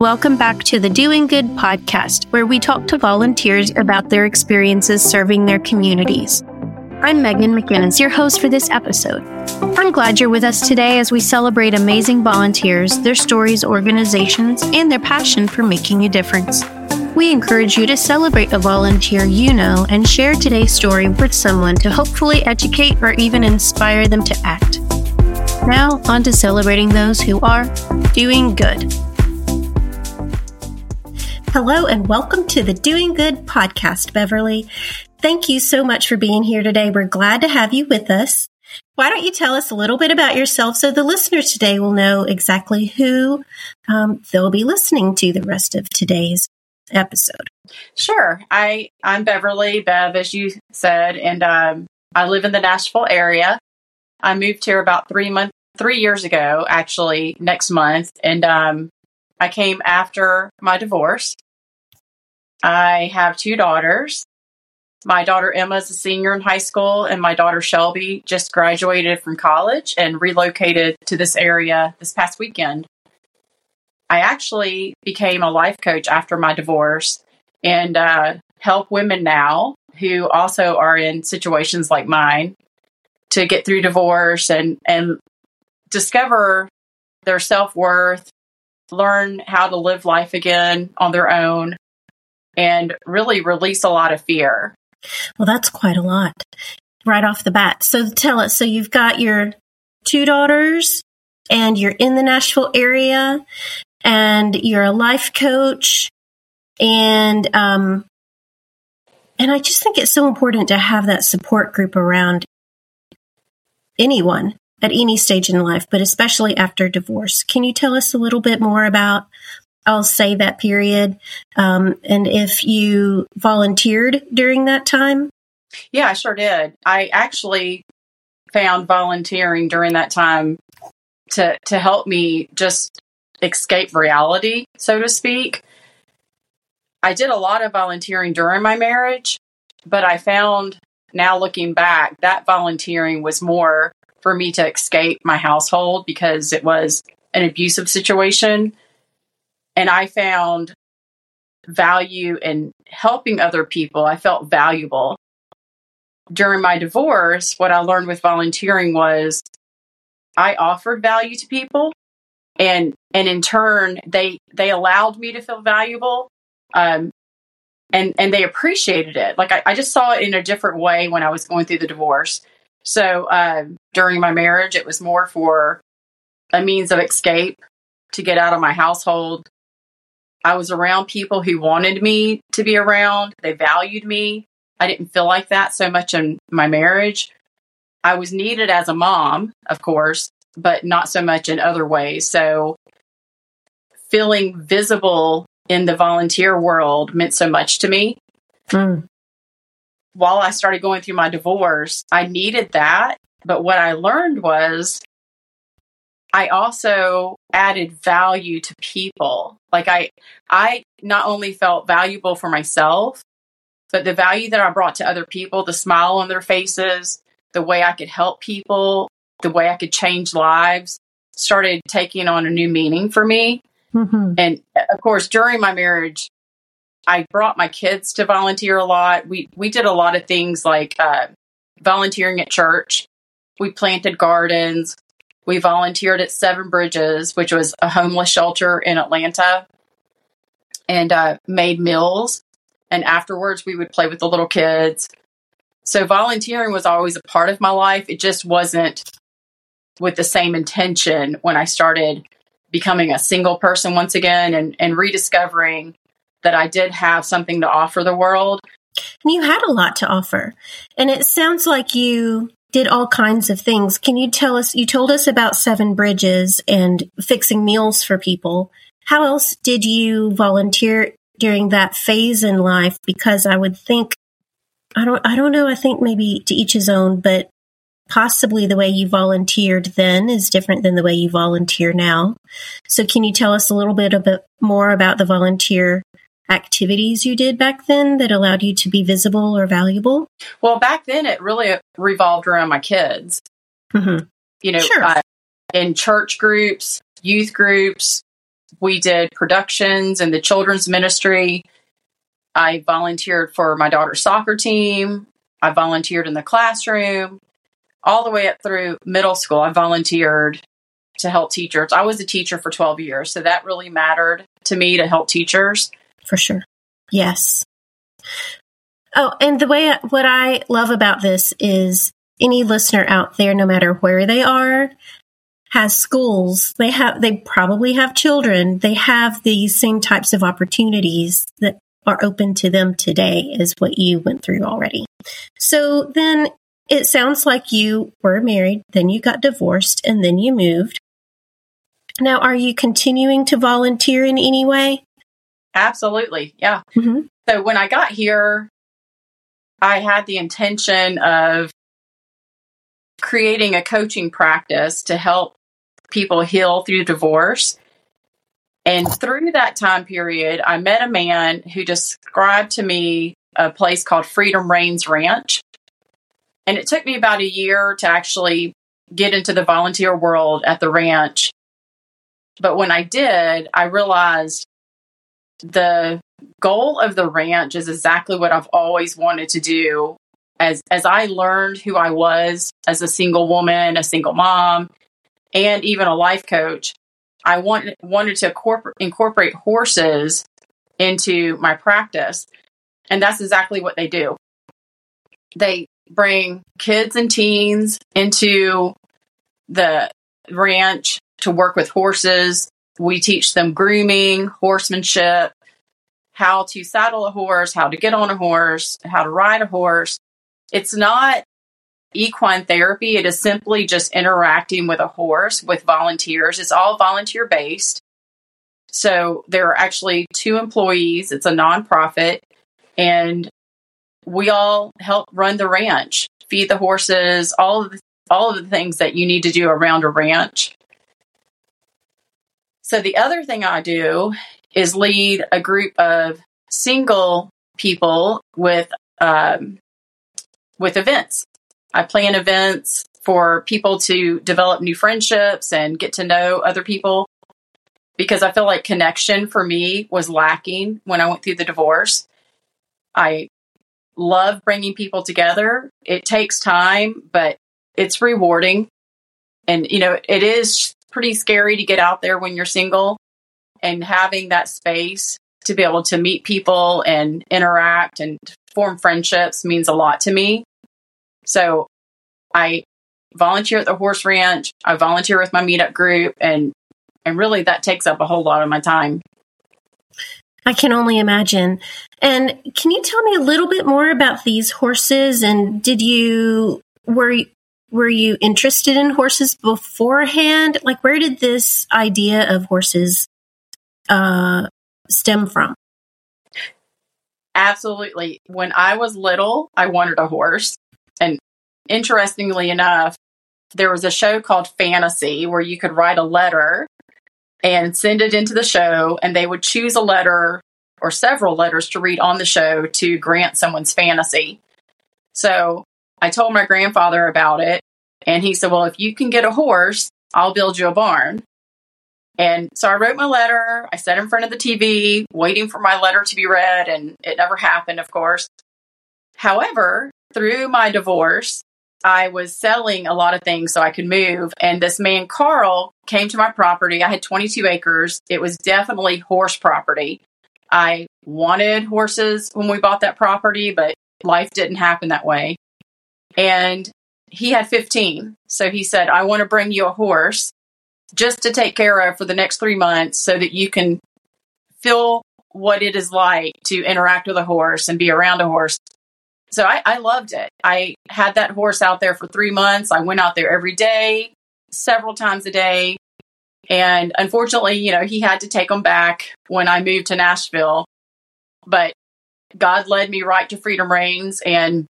Welcome back to the Doing Good podcast, where we talk to volunteers about their experiences serving their communities. I'm Megan McGinnis, your host for this episode. I'm glad you're with us today as we celebrate amazing volunteers, their stories, organizations, and their passion for making a difference. We encourage you to celebrate a volunteer you know and share today's story with someone to hopefully educate or even inspire them to act. Now, on to celebrating those who are doing good. Hello, and welcome to the Doing Good podcast, Beverly. Thank you so much for being here today. We're glad to have you with us. Why don't you tell us a little bit about yourself so the listeners today will know exactly who um, they'll be listening to the rest of today's episode? Sure. I I'm Beverly Bev, as you said, and um, I live in the Nashville area. I moved here about three months, three years ago, actually next month, and um, I came after my divorce. I have two daughters. My daughter Emma is a senior in high school, and my daughter Shelby just graduated from college and relocated to this area this past weekend. I actually became a life coach after my divorce and uh, help women now who also are in situations like mine to get through divorce and, and discover their self worth, learn how to live life again on their own, and really release a lot of fear. Well, that's quite a lot right off the bat. So tell us so you've got your two daughters and you're in the Nashville area and you're a life coach and um and I just think it's so important to have that support group around anyone at any stage in life, but especially after divorce. Can you tell us a little bit more about, I'll say that period, um, and if you volunteered during that time? Yeah, I sure did. I actually found volunteering during that time to to help me just escape reality, so to speak. I did a lot of volunteering during my marriage, but I found now looking back that volunteering was more for me to escape my household because it was an abusive situation. And I found value in helping other people. I felt valuable. During my divorce, what I learned with volunteering was I offered value to people and and in turn they they allowed me to feel valuable um and and they appreciated it like I, I just saw it in a different way when i was going through the divorce so uh, during my marriage, it was more for a means of escape to get out of my household. I was around people who wanted me to be around, they valued me. I didn't feel like that so much in my marriage. I was needed as a mom, of course, but not so much in other ways. So feeling visible in the volunteer world meant so much to me. Mm while I started going through my divorce, I needed that. But what I learned was I also added value to people. Like I I not only felt valuable for myself, but the value that I brought to other people, the smile on their faces, the way I could help people, the way I could change lives started taking on a new meaning for me. Mm-hmm. And of course, during my marriage, I brought my kids to volunteer a lot. We we did a lot of things like uh, volunteering at church. We planted gardens. We volunteered at Seven Bridges, which was a homeless shelter in Atlanta, and uh, made meals. And afterwards, we would play with the little kids. So volunteering was always a part of my life. It just wasn't with the same intention when I started becoming a single person once again and, and rediscovering that I did have something to offer the world. And you had a lot to offer. And it sounds like you did all kinds of things. Can you tell us? You told us about Seven Bridges and fixing meals for people. How else did you volunteer during that phase in life? Because I would think, I don't, I don't know. I think maybe to each his own, but possibly the way you volunteered then is different than the way you volunteer now. So, can you tell us a little bit, a bit more about the volunteer activities you did back then that allowed you to be visible or valuable? Well, back then it really revolved around my kids. Mm-hmm. You know, sure. uh, in church groups, youth groups, We did productions in the children's ministry. I volunteered for my daughter's soccer team. I volunteered in the classroom. All the way up through middle school, I volunteered to help teachers. I was a teacher for 12 years, so that really mattered to me to help teachers. For sure. Yes. Oh, and the way what I love about this is any listener out there, no matter where they are, has schools. They have, they probably have children. They have these same types of opportunities that are open to them today as what you went through already. So then it sounds like you were married, then you got divorced, and then you moved. Now, are you continuing to volunteer in any way? Absolutely. Yeah. Mm-hmm. So when I got here, I had the intention of creating a coaching practice to help people heal through divorce. And through that time period, I met a man who described to me a place called Freedom Reigns Ranch. And it took me about a year to actually get into the volunteer world at the ranch. But when I did, I realized the goal of the ranch is exactly what I've always wanted to do. As as I learned who I was as a single woman, a single mom, and even a life coach, I want, wanted to incorporate, incorporate horses into my practice. And that's exactly what they do. They bring kids and teens into the ranch to work with horses. We teach them grooming, horsemanship, how to saddle a horse, how to get on a horse, how to ride a horse. It's not equine therapy. It is simply just interacting with a horse with volunteers. It's all volunteer based. So there are actually two employees. It's a nonprofit and we all help run the ranch, feed the horses, all of the, all of the things that you need to do around a ranch. So the other thing I do is lead a group of single people with um, with events. I plan events for people to develop new friendships and get to know other people because I feel like connection for me was lacking when I went through the divorce. I love bringing people together. It takes time, but it's rewarding. And, you know, it is pretty scary to get out there when you're single and having that space to be able to meet people and interact and form friendships means a lot to me. So I volunteer at the horse ranch. I volunteer with my meetup group and and really that takes up a whole lot of my time. I can only imagine. And can you tell me a little bit more about these horses and did you were were you interested in horses beforehand? Like where did this idea of horses uh stem from? Absolutely. When I was little, I wanted a horse. And interestingly enough, there was a show called Fantasy where you could write a letter and send it into the show, and they would choose a letter or several letters to read on the show to grant someone's fantasy. So I told my grandfather about it, and he said, Well, if you can get a horse, I'll build you a barn. And so I wrote my letter. I sat in front of the TV, waiting for my letter to be read, and it never happened, of course. However, through my divorce, I was selling a lot of things so I could move. And this man, Carl, came to my property. I had 22 acres. It was definitely horse property. I wanted horses when we bought that property, but life didn't happen that way. And he had 15. So he said, I want to bring you a horse just to take care of for the next three months so that you can feel what it is like to interact with a horse and be around a horse. So I, I loved it. I had that horse out there for three months. I went out there every day, several times a day. And unfortunately, you know, he had to take him back when I moved to Nashville. But God led me right to Freedom Reigns. And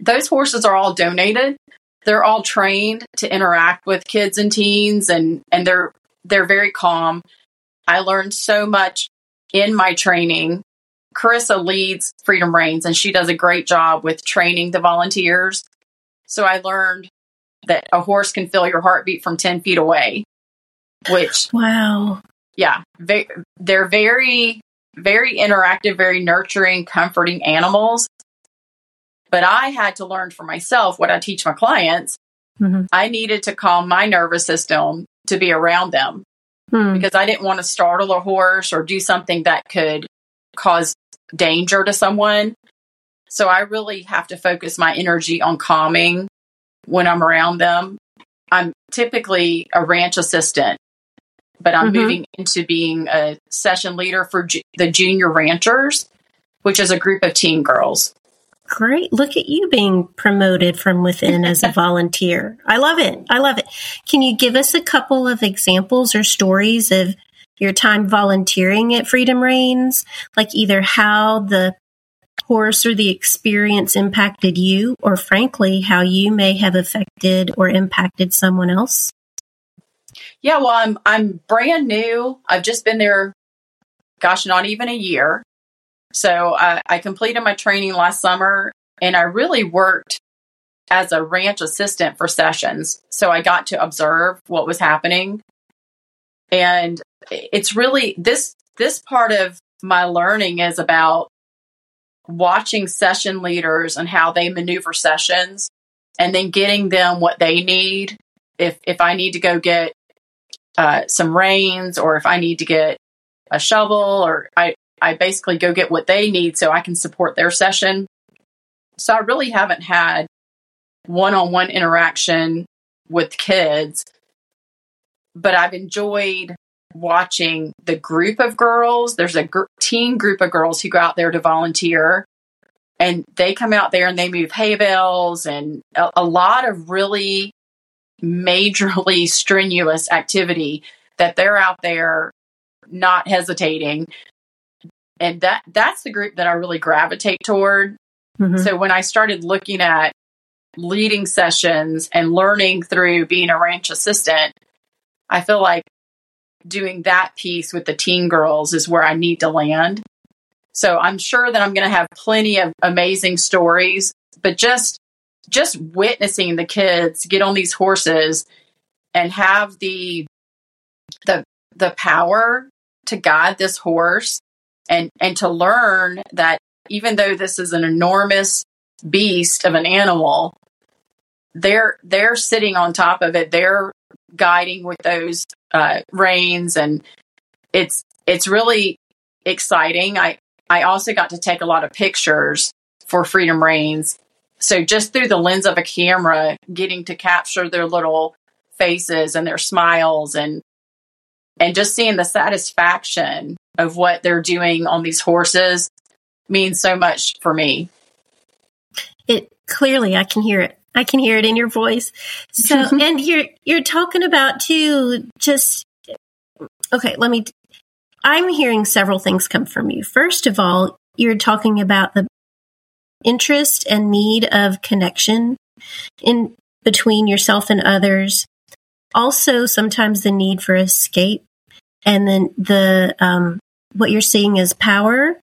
those horses are all donated they're all trained to interact with kids and teens and and they're they're very calm. I learned so much in my training. Carissa leads Freedom Reigns and she does a great job with training the volunteers. So I learned that a horse can feel your heartbeat from 10 feet away, which wow. yeah, they, they're very, very interactive, very nurturing, comforting animals. But I had to learn for myself what I teach my clients. Mm-hmm. I needed to calm my nervous system to be around them hmm. because I didn't want to startle a horse or do something that could cause danger to someone. So I really have to focus my energy on calming when I'm around them. I'm typically a ranch assistant, but I'm mm-hmm. moving into being a session leader for ju- the junior ranchers, which is a group of teen girls. Great. Look at you being promoted from within as a volunteer. I love it. I love it. Can you give us a couple of examples or stories of your time volunteering at Freedom Reigns? Like either how the horse or the experience impacted you, or frankly, how you may have affected or impacted someone else? Yeah, well, I'm I'm brand new. I've just been there, gosh, not even a year. So I, I completed my training last summer, and I really worked as a ranch assistant for sessions. So I got to observe what was happening, and it's really this this part of my learning is about watching session leaders and how they maneuver sessions and then getting them what they need. If, if I need to go get uh, some reins or if I need to get a shovel or I, I basically go get what they need so I can support their session. So I really haven't had one on one interaction with kids, but I've enjoyed watching the group of girls. There's a gr- teen group of girls who go out there to volunteer, and they come out there and they move hay bales and a, a lot of really majorly strenuous activity that they're out there not hesitating. And that that's the group that I really gravitate toward. Mm-hmm. So when I started looking at leading sessions and learning through being a ranch assistant, I feel like doing that piece with the teen girls is where I need to land. So I'm sure that I'm going to have plenty of amazing stories, but just just witnessing the kids get on these horses and have the the the power to guide this horse and and to learn that even though this is an enormous beast of an animal they're they're sitting on top of it they're guiding with those uh, reins, and it's it's really exciting. I I also got to take a lot of pictures for Freedom Reigns. So just through the lens of a camera, getting to capture their little faces and their smiles and and just seeing the satisfaction of what they're doing on these horses means so much for me. It clearly I can hear it. I can hear it in your voice. So, and you're you're talking about too. Just okay. Let me. I'm hearing several things come from you. First of all, you're talking about the interest and need of connection in between yourself and others. Also, sometimes the need for escape, and then the um, what you're seeing is power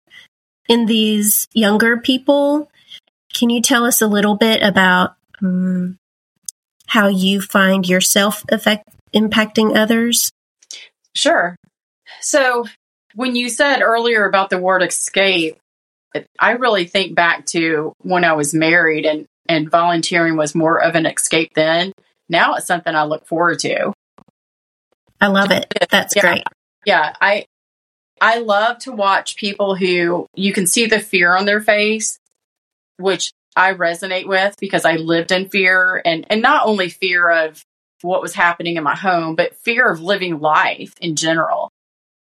in these younger people. Can you tell us a little bit about um, how you find yourself effect impacting others? Sure. So, when you said earlier about the word escape, I really think back to when I was married and, and volunteering was more of an escape then. Now it's something I look forward to. I love it. That's yeah, great. Yeah, I I love to watch people who you can see the fear on their face, which I resonate with because I lived in fear and, and not only fear of what was happening in my home, but fear of living life in general.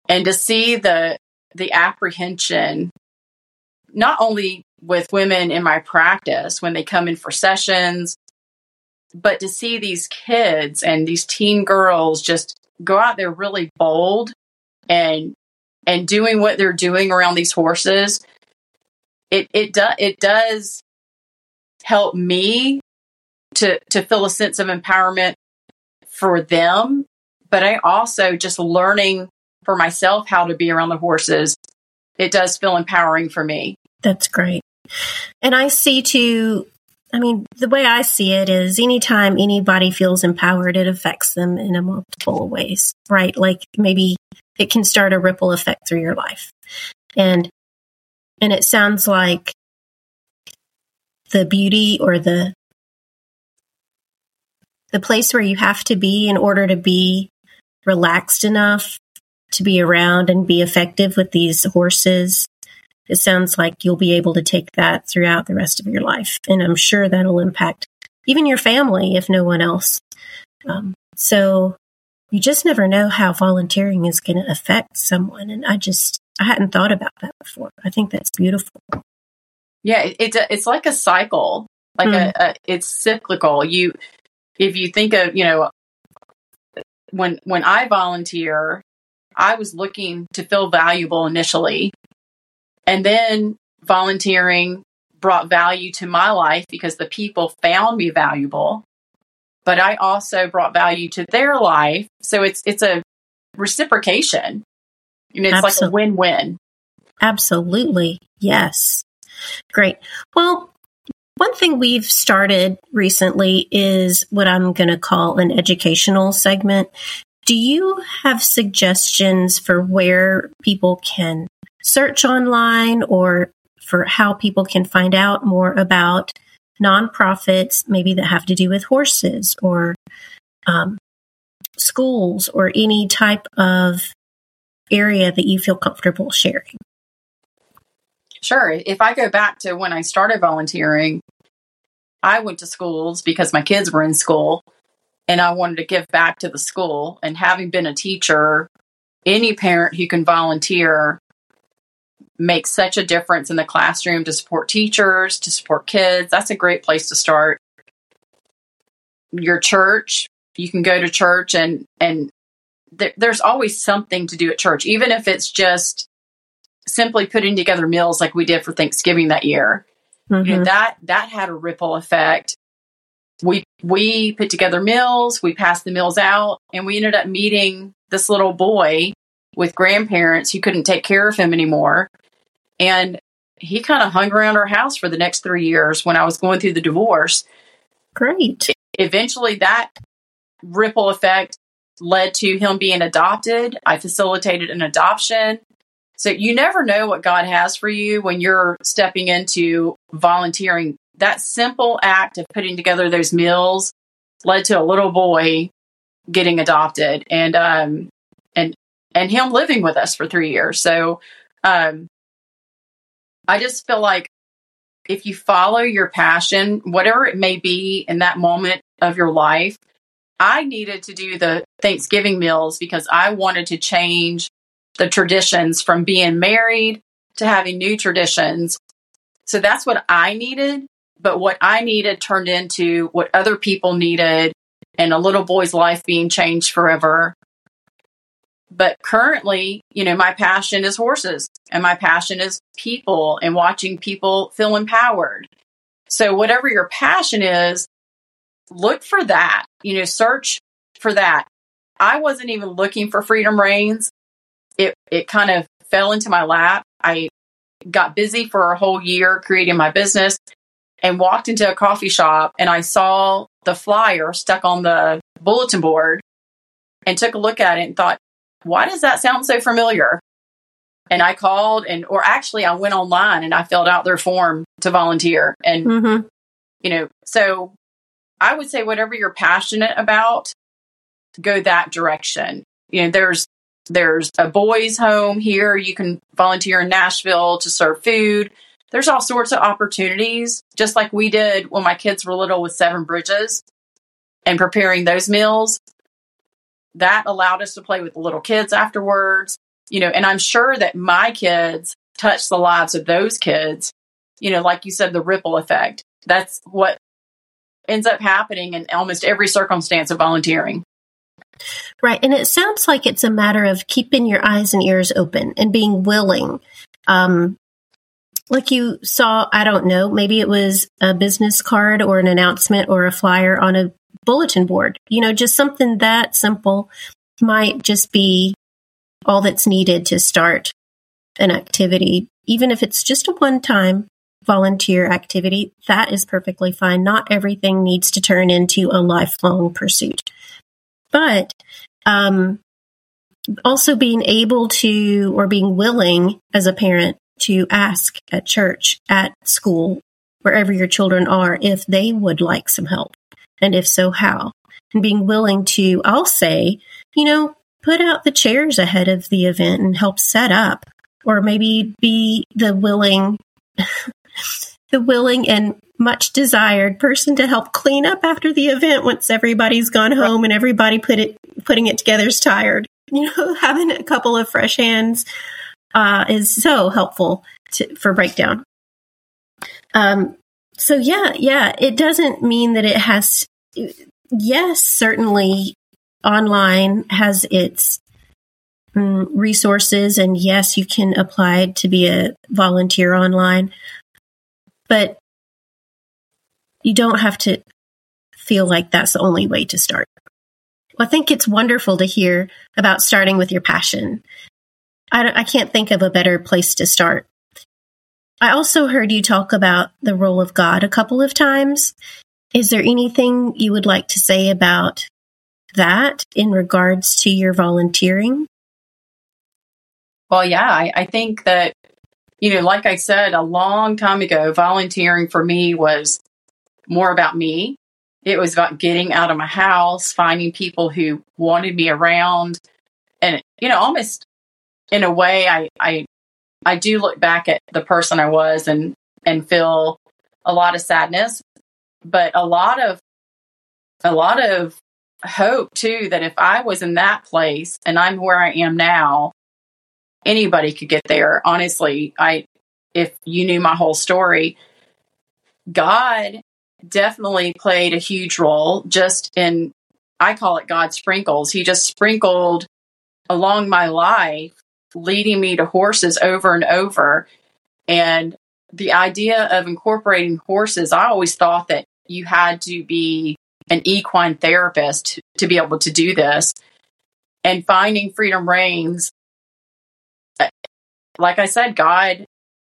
And to see the the apprehension not only with women in my practice when they come in for sessions, but to see these kids and these teen girls just go out there really bold and and doing what they're doing around these horses it it does it does help me to to feel a sense of empowerment for them but i also just learning for myself how to be around the horses it does feel empowering for me. That's great. And i see too i mean the way i see it is anytime anybody feels empowered it affects them in a multiple ways right? Like maybe it can start a ripple effect through your life. And and it sounds like the beauty or the the place where you have to be in order to be relaxed enough to be around and be effective with these horses. It sounds like you'll be able to take that throughout the rest of your life. And I'm sure that'll impact even your family, if no one else. Um, so you just never know how volunteering is going to affect someone. And I just, I hadn't thought about that before. I think that's beautiful. Yeah, it's a, it's like a cycle, like mm. a, a, it's cyclical. You, if you think of, you know, when when I volunteer, I was looking to feel valuable initially, and then volunteering brought value to my life because the people found me valuable but I also brought value to their life. So it's it's a reciprocation. You know, it's Absolutely. like a win-win. Absolutely. Yes. Great. Well, one thing we've started recently is what I'm going to call an educational segment. Do you have suggestions for where people can search online or for how people can find out more about nonprofits, maybe that have to do with horses or um, schools or any type of area that you feel comfortable sharing? Sure. If I go back to when I started volunteering, I went to schools because my kids were in school and I wanted to give back to the school. And having been a teacher, any parent who can volunteer makes such a difference in the classroom to support teachers, to support kids. That's a great place to start. Your church, you can go to church and and th- there's always something to do at church, even if it's just simply putting together meals like we did for Thanksgiving that year. Mm-hmm. You know, that that had a ripple effect. We we put together meals, we passed the meals out, and we ended up meeting this little boy with grandparents who couldn't take care of him anymore. And he kind of hung around our house for the next three years when I was going through the divorce. Great. Eventually, that ripple effect led to him being adopted. I facilitated an adoption. So you never know what God has for you when you're stepping into volunteering. That simple act of putting together those meals led to a little boy getting adopted and um and and him living with us for 3 years. So um I just feel like if you follow your passion, whatever it may be in that moment of your life, I needed to do the Thanksgiving meals because I wanted to change the traditions from being married to having new traditions. So that's what I needed. But what I needed turned into what other people needed and a little boy's life being changed forever. But currently, you know, my passion is horses and my passion is people and watching people feel empowered. So, whatever your passion is, look for that, you know, search for that. I wasn't even looking for Freedom Reigns. It, it kind of fell into my lap. I got busy for a whole year creating my business and walked into a coffee shop and I saw the flyer stuck on the bulletin board and took a look at it and thought, why does that sound so familiar? And I called and, or actually I went online and I filled out their form to volunteer. And, mm-hmm. you know, so I would say whatever you're passionate about, go that direction. You know, there's, there's a boys home here. You can volunteer in Nashville to serve food. There's all sorts of opportunities, just like we did when my kids were little with Seven Bridges and preparing those meals that allowed us to play with the little kids afterwards, you know, and I'm sure that my kids touched the lives of those kids, you know, like you said, the ripple effect. That's what ends up happening in almost every circumstance of volunteering. Right. And it sounds like it's a matter of keeping your eyes and ears open and being willing. Um, like you saw, I don't know, maybe it was a business card or an announcement or a flyer on a bulletin board. You know, just something that simple might just be all that's needed to start an activity, even if it's just a one time volunteer activity, that is perfectly fine. Not everything needs to turn into a lifelong pursuit. But um, also being able to or being willing as a parent to ask at church, at school, wherever your children are, if they would like some help. And if so, how? And being willing to, I'll say, you know, put out the chairs ahead of the event and help set up, or maybe be the willing, the willing and much desired person to help clean up after the event once everybody's gone home and everybody put it putting it together is tired. You know, having a couple of fresh hands uh, is so helpful to, for breakdown. Um, so yeah, yeah, it doesn't mean that it has. Yes, certainly, online has its um, resources, and yes, you can apply to be a volunteer online, but you don't have to feel like that's the only way to start. I think it's wonderful to hear about starting with your passion. I, I can't think of a better place to start. I also heard you talk about the role of God a couple of times. Is there anything you would like to say about that in regards to your volunteering? Well, yeah, I, I think that, you know, like I said a long time ago, volunteering for me was more about me. It was about getting out of my house, finding people who wanted me around. And, you know, almost in a way, I, I, I do look back at the person I was and, and feel a lot of sadness, but a lot of, a lot of hope too, that if I was in that place and I'm where I am now, anybody could get there. Honestly, I, if you knew my whole story, God definitely played a huge role just in, I call it God sprinkles. He just sprinkled along my life, leading me to horses over and over. And the idea of incorporating horses, I always thought that you had to be an equine therapist to be able to do this. And finding Freedom Reigns, like I said, God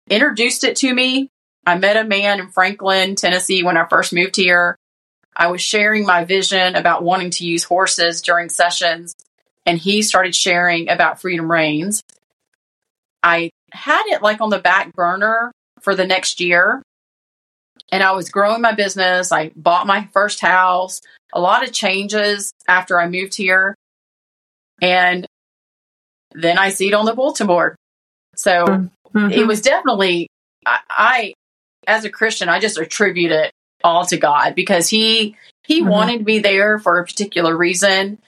introduced it to me I met a man in Franklin, Tennessee when I first moved here. I was sharing my vision about wanting to use horses during sessions, and he started sharing about Freedom Reigns. I had it like on the back burner for the next year, and I was growing my business. I bought my first house, a lot of changes after I moved here. And then I see it on the bulletin board. So mm-hmm. it was definitely, I, I, as a Christian, I just attribute it all to God because he he mm-hmm. wanted me there for a particular reason.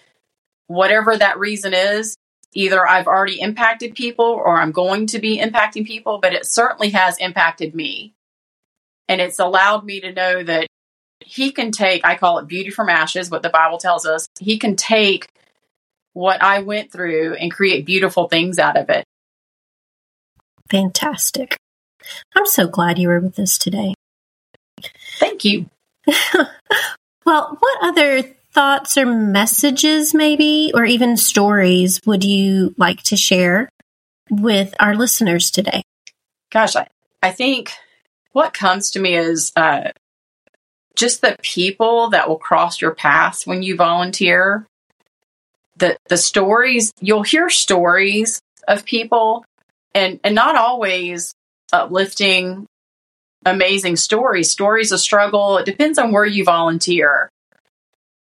Whatever that reason is, either I've already impacted people or I'm going to be impacting people, but it certainly has impacted me. And it's allowed me to know that he can take, I call it beauty from ashes, what the Bible tells us. He can take what I went through and create beautiful things out of it. Fantastic. I'm so glad you were with us today. Thank you. well, what other thoughts or messages, maybe, or even stories would you like to share with our listeners today? Gosh, I, I think what comes to me is uh, just the people that will cross your path when you volunteer. The the stories you'll hear stories of people, and and not always uplifting, amazing stories, stories of struggle. It depends on where you volunteer.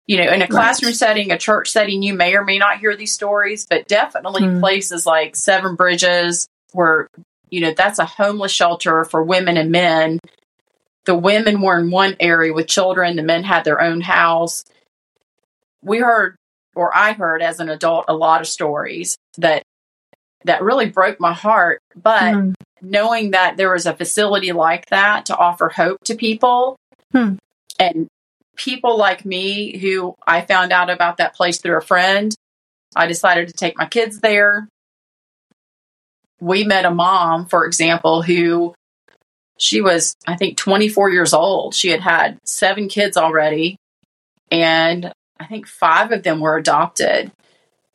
You know, in a classroom right. setting, a church setting, you may or may not hear these stories, but definitely mm. places like Seven Bridges, where, you know, that's a homeless shelter for women and men. The women were in one area with children, the men had their own house. We heard, or I heard as an adult, a lot of stories that that really broke my heart. But mm knowing that there was a facility like that to offer hope to people hmm. and people like me who I found out about that place through a friend, I decided to take my kids there. We met a mom, for example, who she was, I think, 24 years old. She had had seven kids already, and I think five of them were adopted.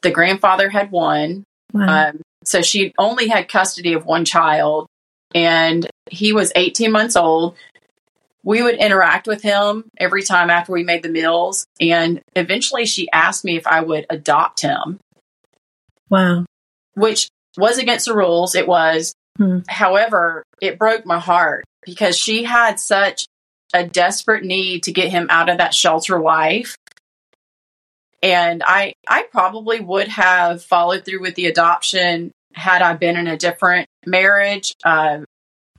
The grandfather had one. Wow. Um, so she only had custody of one child, and he was 18 months old. We would interact with him every time after we made the meals. And eventually she asked me if I would adopt him. Wow. which was against the rules. It was. Hmm. However, it broke my heart because she had such a desperate need to get him out of that shelter life. And I, I probably would have followed through with the adoption had I been in a different marriage, uh,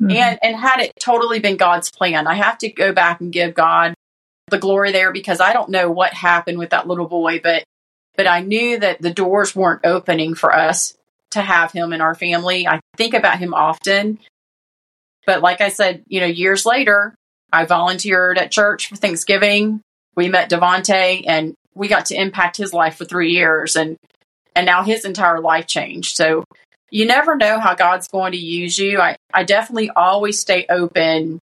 Mhm. and and had it totally been God's plan. I have to go back and give God the glory there because I don't know what happened with that little boy, but but I knew that the doors weren't opening for us to have him in our family. I think about him often. But like I said, you know, years later, I volunteered at church for Thanksgiving. We met Devante and we got to impact his life for three years and and now his entire life changed. So you never know how God's going to use you. I, I definitely always stay open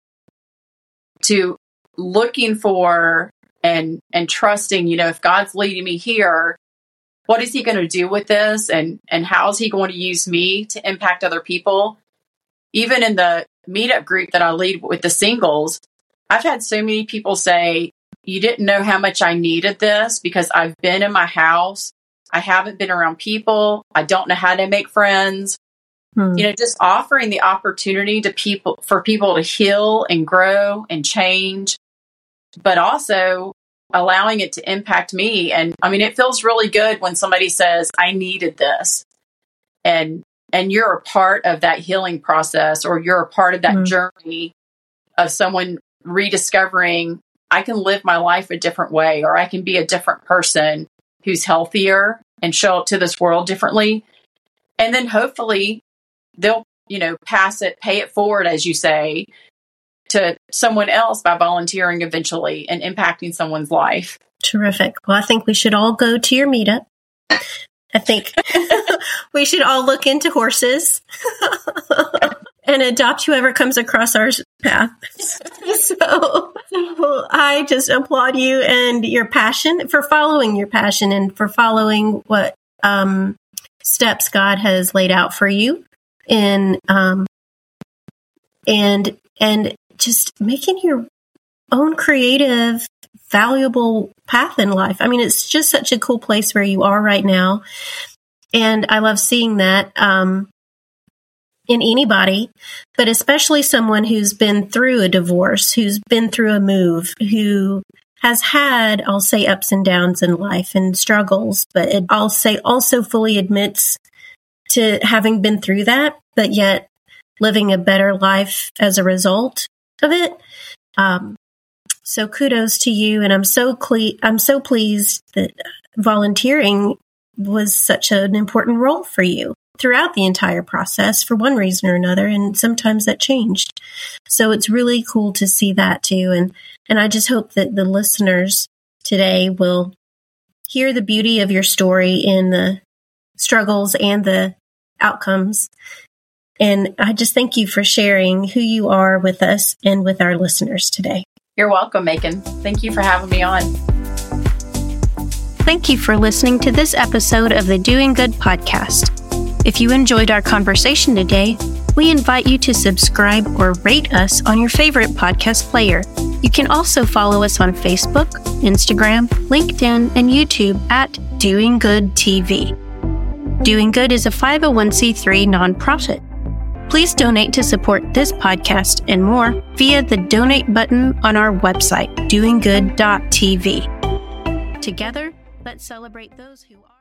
to looking for and and trusting, you know, if God's leading me here, what is he going to do with this and and how is he going to use me to impact other people? Even in the meetup group that I lead with the singles, I've had so many people say, you didn't know how much I needed this because I've been in my house. I haven't been around people. I don't know how to make friends Hmm. you know just offering the opportunity to people for people to heal and grow and change but also allowing it to impact me. And i mean it feels really good when somebody says i needed this. And and you're a part of that healing process or you're a part of that Mhm. journey of someone rediscovering i can live my life a different way or i can be a different person who's healthier and show up to this world differently. And then hopefully they'll you know pass it pay it forward as you say to someone else by volunteering eventually and impacting someone's life Terrific. Well, I think we should all go to your meetup. I think we should all look into horses and adopt whoever comes across our path. so, so I just applaud you and your passion for following your passion and for following what um, steps God has laid out for you in um, and and just making your own creative valuable path in life. I mean, it's just such a cool place where you are right now. And I love seeing that um, in anybody, but especially someone who's been through a divorce, who's been through a move, who has had, I'll say, ups and downs in life and struggles, but it, I'll say also fully admits to having been through that, but yet living a better life as a result of it. Um, so kudos to you, and I'm so cle- I'm so pleased that volunteering was such an important role for you throughout the entire process for one reason or another, and sometimes that changed. So it's really cool to see that too, and and I just hope that the listeners today will hear the beauty of your story in the struggles and the outcomes. And I just thank you for sharing who you are with us and with our listeners today. you're welcome Megan thank you for having me on Thank you for listening to this episode of the Doing Good podcast. If you enjoyed our conversation today, we invite you to subscribe or rate us on your favorite podcast player. You can also follow us on Facebook, Instagram, LinkedIn, and YouTube at Doing Good TV. Doing Good is a 501c3 nonprofit. Please donate to support this podcast and more via the donate button on our website, doinggood.tv. Together, let's celebrate those who are.